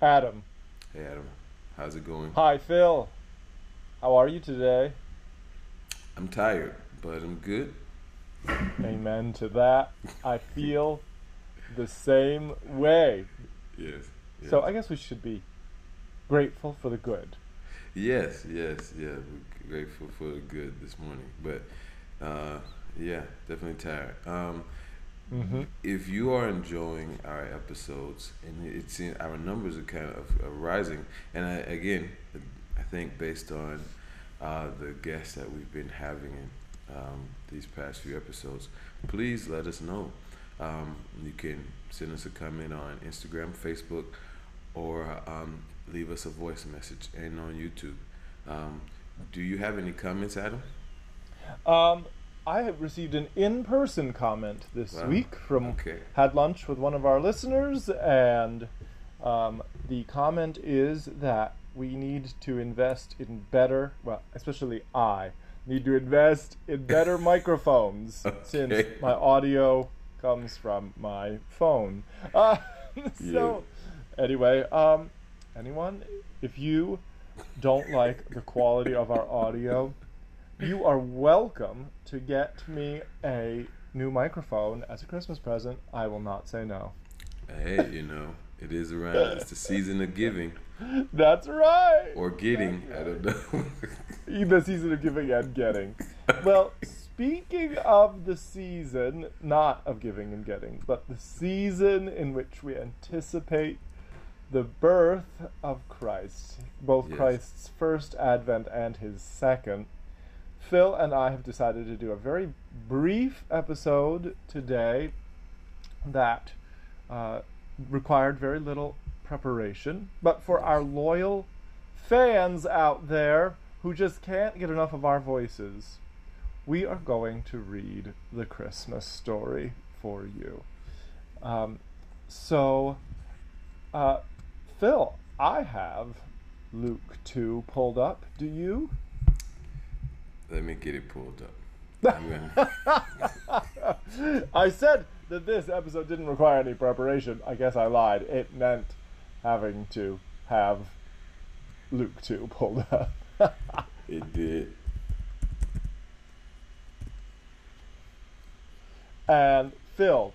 Adam. Hey Adam, how's it going? Hi, Phil. How are you today? I'm tired, but I'm good. Amen to that. I feel the same way. Yes. yes. So I guess we should be grateful for the good. Yes, yes, yeah. We're grateful for the good this morning, but uh, yeah, definitely tired. Um, Mm-hmm. if you are enjoying our episodes and it's in, our numbers are kind of are rising and I, again i think based on uh, the guests that we've been having in um, these past few episodes please let us know. Um, you can send us a comment on instagram facebook or um, leave us a voice message and on youtube. Um, do you have any comments adam? Um, I have received an in-person comment this Wow. week from Okay. had lunch with one of our listeners, and um, the comment is that we need to invest in better. Well, especially I need to invest in better microphones since my audio comes from my phone. Uh, so, anyway, um, anyone, if you don't like the quality of our audio, you are welcome to get me a new microphone as a Christmas present. I will not say no. hey you know it is around it's the season of giving That's right. or getting i don't know the season of giving and getting. Well, speaking of the season, not of giving and getting, but the season in which we anticipate the birth of Christ, both Yes. Christ's first advent and his second. Phil and I have decided to do a very brief episode today that uh, required very little preparation. But for our loyal fans out there who just can't get enough of our voices, we are going to read the Christmas story for you. Um, so, uh, Phil, I have Luke 2 pulled up. Do you? Let me get it pulled up. I said that this episode didn't require any preparation. I guess I lied. It meant having to have Luke 2 pulled up. it did. and Phil,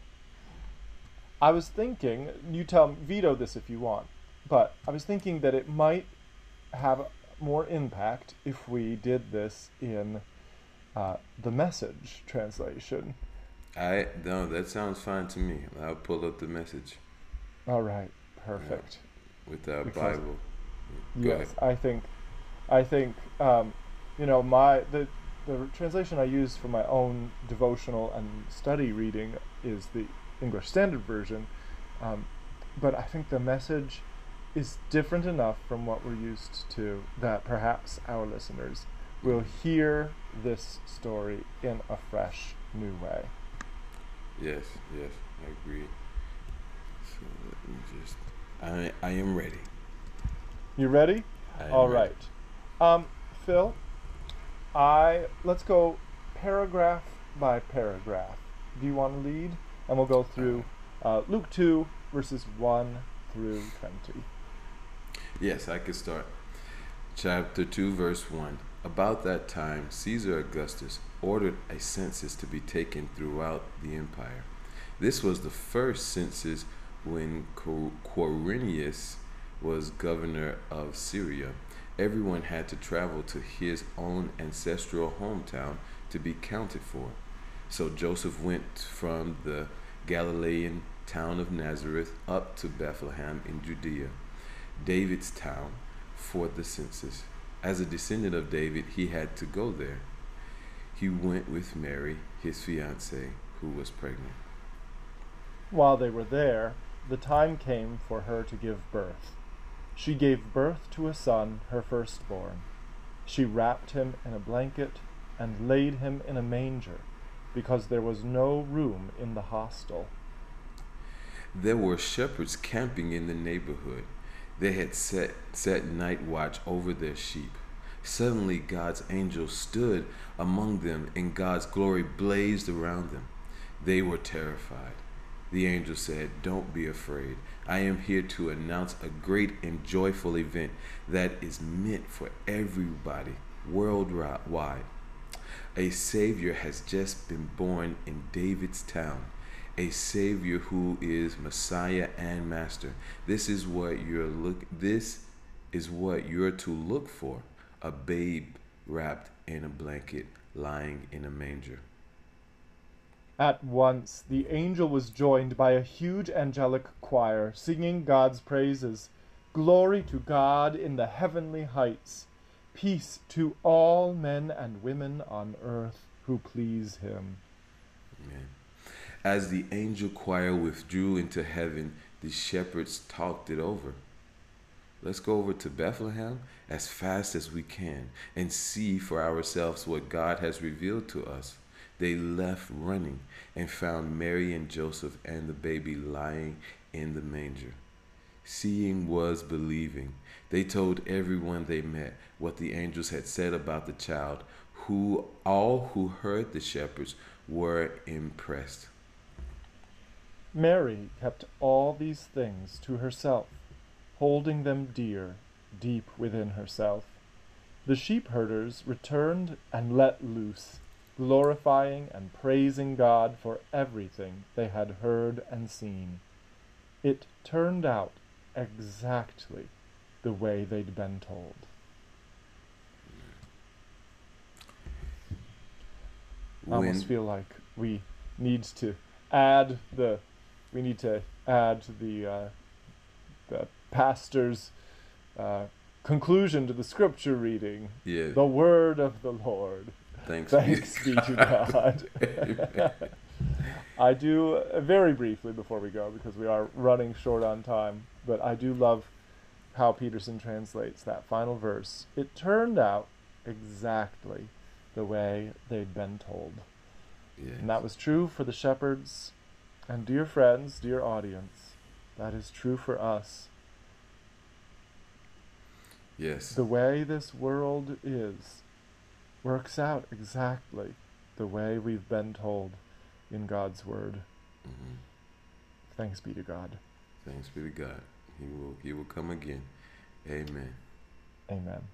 I was thinking, you tell veto this if you want, but I was thinking that it might have more impact if we did this in uh, the message translation. I no, that sounds fine to me. I'll pull up the message All right, perfect. with our Because- Bible. Go yes, ahead. I think, I think, um, you know, my the the translation I use for my own devotional and study reading is the English Standard Version, um, but I think the message is different enough from what we're used to that perhaps our listeners will hear this story in a fresh, new way. Yes, yes, I agree. So let me just. I I am ready. You ready? I am All ready. right. Um, Phil, I let's go paragraph by paragraph. Do you want to lead? And we'll go through uh, Luke two verses one through twenty. Yes, I can start. Chapter 2, verse 1. About that time, Caesar Augustus ordered a census to be taken throughout the empire. This was the first census when Quirinius was governor of Syria. Everyone had to travel to his own ancestral hometown to be counted for. So Joseph went from the Galilean town of Nazareth up to Bethlehem in Judea. David's town for the census. As a descendant of David, he had to go there. He went with Mary, his fiancee, who was pregnant. While they were there, the time came for her to give birth. She gave birth to a son, her firstborn. She wrapped him in a blanket and laid him in a manger, because there was no room in the hostel. There were shepherds camping in the neighborhood. They had set, set night watch over their sheep. Suddenly, God's angel stood among them, and God's glory blazed around them. They were terrified. The angel said, Don't be afraid. I am here to announce a great and joyful event that is meant for everybody worldwide. A Savior has just been born in David's town. A Savior who is Messiah and Master. This is what you're look this is what you're to look for. A babe wrapped in a blanket lying in a manger. At once the angel was joined by a huge angelic choir, singing God's praises. Glory to God in the heavenly heights, peace to all men and women on earth who please him. Amen. As the angel choir withdrew into heaven, the shepherds talked it over. Let's go over to Bethlehem as fast as we can and see for ourselves what God has revealed to us. They left running and found Mary and Joseph and the baby lying in the manger. Seeing was believing. They told everyone they met what the angels had said about the child, who all who heard the shepherds were impressed. Mary kept all these things to herself, holding them dear, deep within herself. The sheepherders returned and let loose, glorifying and praising God for everything they had heard and seen. It turned out exactly the way they'd been told. I almost feel like we need to add the we need to add the uh, the pastor's uh, conclusion to the scripture reading. Yeah. The word of the Lord. Thanks, Thanks be to God. I do uh, very briefly before we go because we are running short on time, but I do love how Peterson translates that final verse. It turned out exactly the way they'd been told. Yes. And that was true for the shepherds. And dear friends, dear audience, that is true for us. Yes. The way this world is works out exactly the way we've been told in God's Word. Mhm. Thanks be to God. Thanks be to God. He will he will come again. Amen. Amen.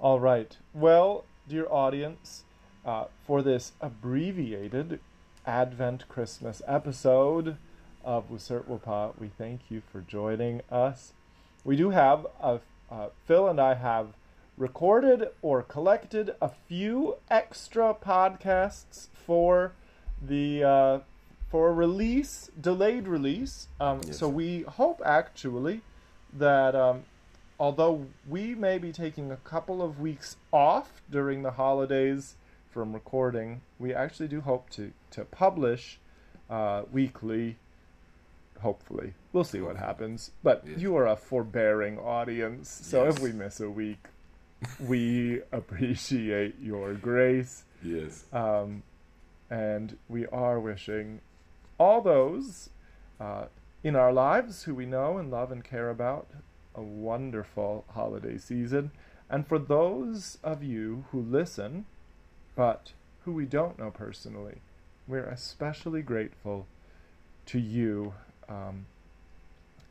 All right. Well, dear audience, uh, for this abbreviated Advent Christmas episode of Wusert Wapa, we thank you for joining us. We do have, a, uh, Phil and I have recorded or collected a few extra podcasts for the uh, for release, delayed release. Um, Yes. So we hope actually that um, although we may be taking a couple of weeks off during the holidays from recording, we actually do hope to to publish uh, weekly. Hopefully, we'll see what happens. But Yes. you are a forbearing audience, so if we miss a week, we appreciate your grace. Yes. Um, and we are wishing all those uh, in our lives who we know and love and care about a wonderful holiday season. And for those of you who listen, but who we don't know personally, we're especially grateful to you. Um,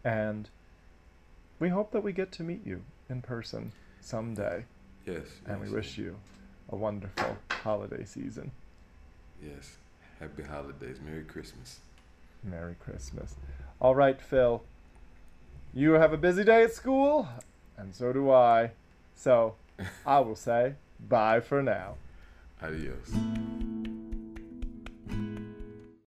and we hope that we get to meet you in person someday. Yes. And we wish you a wonderful holiday season. Yes. Happy holidays. Merry Christmas. Merry Christmas. All right, Phil. You have a busy day at school, and so do I. So I will say bye for now. Adiós.